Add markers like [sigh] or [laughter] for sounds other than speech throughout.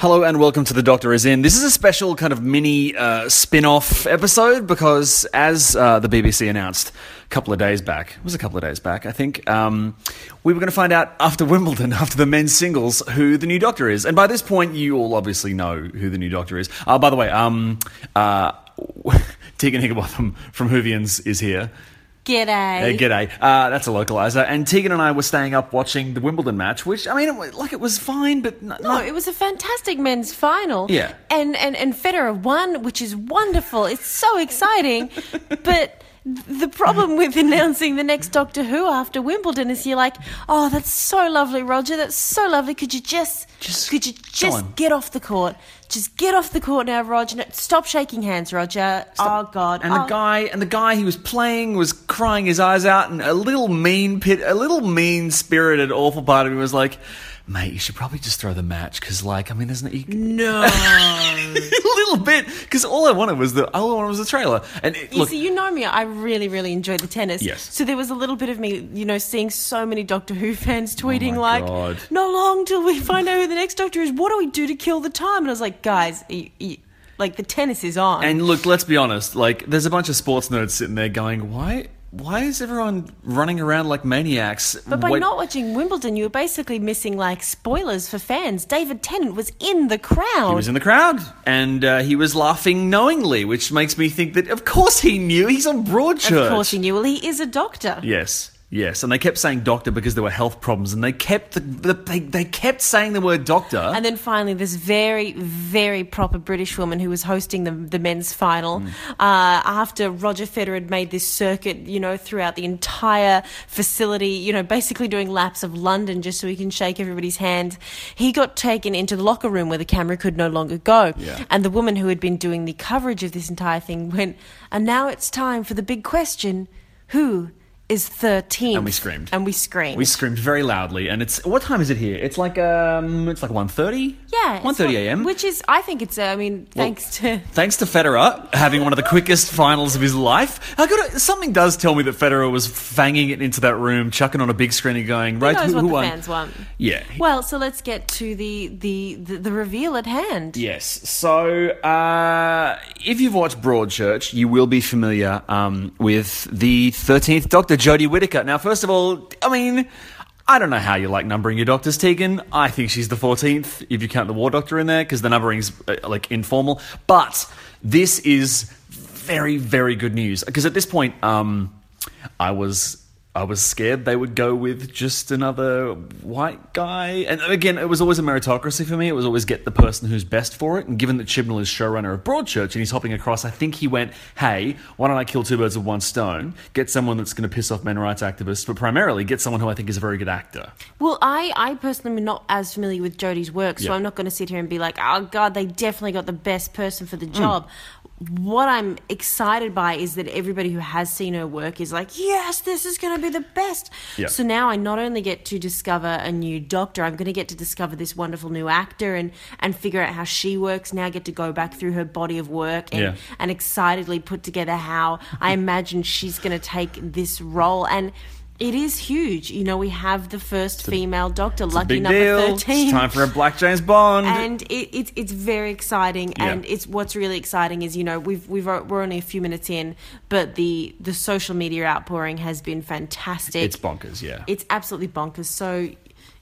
Hello and welcome to The Doctor Is In. This is a special kind of mini uh, spin off episode because, as uh, the BBC announced a couple of days back, it was a couple of days back, I think, um, we were going to find out after Wimbledon, [laughs] after the men's singles, who the new Doctor is. And by this point, you all obviously know who the new Doctor is. Uh, by the way, um, uh, [laughs] Tegan Higginbotham from Whovians is here. G'day. Uh, g'day. Uh, that's a localizer. And Tegan and I were staying up watching the Wimbledon match, which, I mean, it, like, it was fine, but n- No, it was a fantastic men's final. Yeah. And, and, and Federer won, which is wonderful. It's so exciting. [laughs] but the problem with announcing the next Doctor Who after Wimbledon is you're like, oh, that's so lovely, Roger. That's so lovely. Could you just, Just could you just get off the court? Just get off the court now, Roger. No, stop shaking hands, Roger. Oh, God. And the Oh. guy and the guy he was playing was crying his eyes out, and a little mean pit, a little mean spirited, awful part of me was like, "Mate, you should probably just throw the match because, like, I mean, there's no." You, No. [laughs] a little bit because all I wanted was the all I wanted was the trailer. And it, You look, see, you know me. I really, really enjoyed the tennis. Yes. So there was a little bit of me, you know, seeing so many Doctor Who fans oh tweeting Oh like, God. "Not long till we find out who the next Doctor is. What do we do to kill the time?" And I was like, "Guys, like the tennis is on." and look, let's be honest. Like, there's a bunch of sports nerds sitting there going, "Why?" Why is everyone running around like maniacs? but by Wait- not watching Wimbledon, you were basically missing like spoilers for fans. David Tennant was in the crowd. He was in the crowd, and uh, he was laughing knowingly, which makes me think that, of course, he knew. He's on Broadchurch. of course, he knew. Well, he is a doctor. Yes, yes, and they kept saying doctor because there were health problems, and they kept the, the they, they kept saying the word doctor. And then finally, this very, very proper British woman who was hosting the, the men's final, Mm. uh, after Roger Federer had made this circuit, you know, throughout the entire facility, you know, basically doing laps of London just so he can shake everybody's hand, he got taken into the locker room where the camera could no longer go. Yeah. And the woman who had been doing the coverage of this entire thing went, and now it's time for the big question who is 13. And we screamed. And we screamed. we screamed very loudly, and it's what time is it here? It's like um, it's like 1.30? yeah. it's 1.30 what- a.m. Which is, I think it's, uh, I mean, thanks to. [laughs] Thanks to Federer having one of the quickest finals of his life. I got something does tell me that Federer was fanging it into that room, chucking on a big screen and going, Who right, knows who, what who the won? fans want? Yeah. Well, so let's get to the the the, the reveal at hand. Yes. So, uh, if you've watched Broadchurch, you will be familiar um, with the 13th Doctor, Jodie Whittaker. Now, first of all, I mean, I don't know how you like numbering your doctors, Tegan. I think she's the 14th, if you count the War Doctor in there, because the numbering's, uh, like, informal. But this is very, very good news. Because at this point, um, I was I was scared they would go with just another white guy. And again, it was always a meritocracy for me. It was always get the person who's best for it. And given that Chibnall is showrunner of Broadchurch and he's hopping across, I think he went, hey, why don't I kill two birds with one stone? Get someone that's going to piss off men rights activists, but primarily get someone who I think is a very good actor. Well, I I personally am not as familiar with Jodie's work, so Yeah. I'm not going to sit here and be like, oh God, they definitely got the best person for the Hmm. job. What I'm excited by is that everybody who has seen her work is like, yes, this is going to be the best. Yeah. So now I not only get to discover a new doctor, I'm going to get to discover this wonderful new actor and and figure out how she works. Now I get to go back through her body of work and Yeah. and excitedly put together how I imagine she's going to take this role and. It is huge. You know, we have the first female doctor, lucky number deal. 13. It's time for a Black James Bond. and it, it's it's very exciting, Yeah. and it's what's really exciting is you know we've we've we're only a few minutes in, but the the social media outpouring has been fantastic. it's bonkers, yeah. It's absolutely bonkers. So,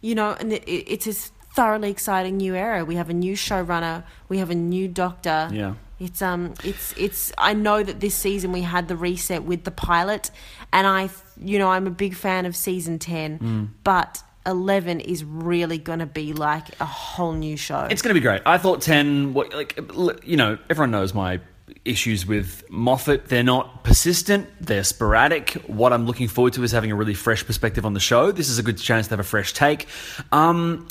you know, and it, it's a thoroughly exciting new era. We have a new showrunner. We have a new doctor. Yeah. It's um, it's it's. I know that this season we had the reset with the pilot, and I, you know, I'm a big fan of season ten, Mm. but eleven is really going to be like a whole new show. It's going to be great. I thought ten. what- Like you know, everyone knows my issues with Moffat. They're not persistent, they're sporadic. What I'm looking forward to is having a really fresh perspective on the show. This is a good chance to have a fresh take. Um,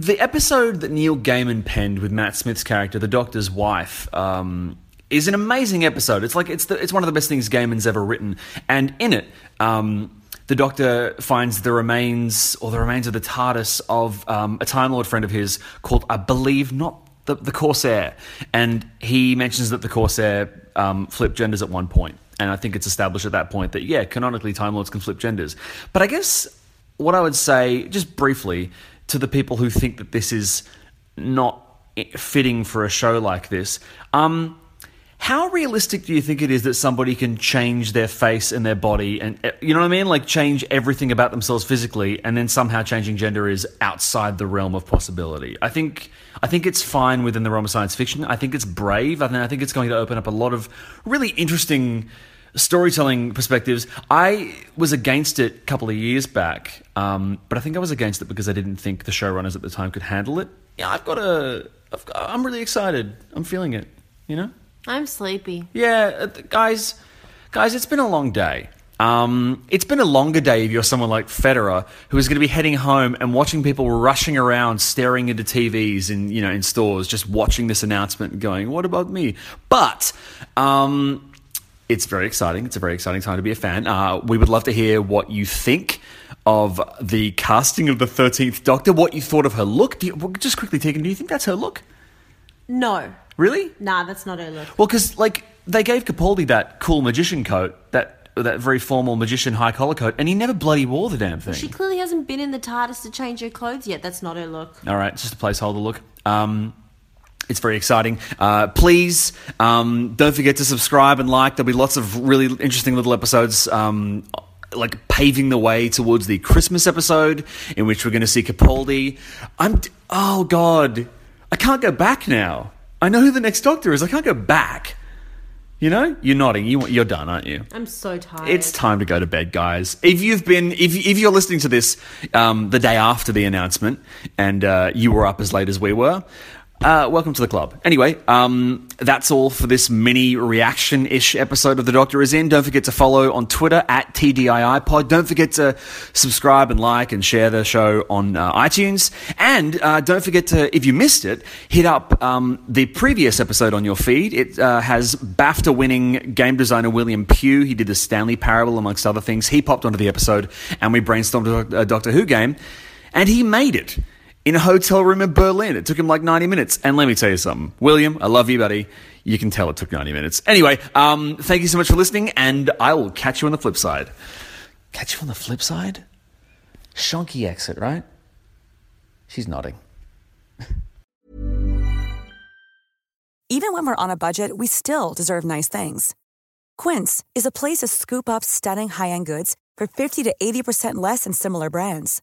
the episode that Neil Gaiman penned with Matt Smith's character, the Doctor's wife, um, is an amazing episode. It's like it's the, it's one of the best things Gaiman's ever written, and in it. Um, the Doctor finds the remains, or the remains of the TARDIS of um, a Time Lord friend of his called, I believe, not the, the Corsair. And he mentions that the Corsair um, flipped genders at one point. And I think it's established at that point that, yeah, canonically, Time Lords can flip genders. But I guess what I would say, just briefly, to the people who think that this is not fitting for a show like this, um, how realistic do you think it is that somebody can change their face and their body and uh, you know what I mean? Like change everything about themselves physically and then somehow changing gender is outside the realm of possibility. I think I think it's fine within the realm of science fiction. I think it's brave. I think I think it's going to open up a lot of really interesting storytelling perspectives. I was against it a couple of years back, um, but I think I was against it because I didn't think the showrunners at the time could handle it. Yeah, I've got a. I've got, I'm really excited. I'm feeling it. You know. I'm sleepy. Yeah, uh, guys, guys, it's been a long day. Um, it's been a longer day if you're someone like Federer, who is going to be heading home and watching people rushing around, staring into TVs in you know in stores, just watching this announcement, and going, "What about me?" But um, it's very exciting. It's a very exciting time to be a fan. Uh, we would love to hear what you think of the casting of the Thirteenth Doctor. What you thought of her look? Do you, just quickly, Tegan, do you think that's her look? No. Really? Nah, that's not her look. Well, because like they gave Capaldi that cool magician coat, that that very formal magician high collar coat, and he never bloody wore the damn thing. She clearly hasn't been in the TARDIS to change her clothes yet. That's not her look. All right, just a placeholder look. Um, it's very exciting. Uh, please um, don't forget to subscribe and like. There'll be lots of really interesting little episodes. Um, like paving the way towards the Christmas episode, in which we're going to see Capaldi. I'm oh god, I can't go back now. I know who the next Doctor is. I can't go back. You know, you're nodding. You you're done, aren't you? I'm so tired. It's time to go to bed, guys. If you've been, if if you're listening to this um, the day after the announcement, and uh, you were up as late as we were, uh, welcome to the club. Anyway, um, that's all for this mini reaction ish episode of The Doctor Is In. Don't forget to follow on Twitter at TDIiPod. Don't forget to subscribe and like and share the show on uh, iTunes. And uh, don't forget to, if you missed it, hit up um, the previous episode on your feed. It uh, has BAFTA winning game designer William Pugh. He did the Stanley Parable, amongst other things. He popped onto the episode and we brainstormed a Doctor Who game. And he made it in a hotel room in Berlin. It took him like 90 minutes. And let me tell you something. William, I love you, buddy. You can tell it took 90 minutes. Anyway, um, thank you so much for listening, and I will catch you on the flip side. Catch you on the flip side? Shonky exit, right? She's nodding. [laughs] Even when we're on a budget, we still deserve nice things. Quince is a place to scoop up stunning high end goods for 50 to 80% less than similar brands.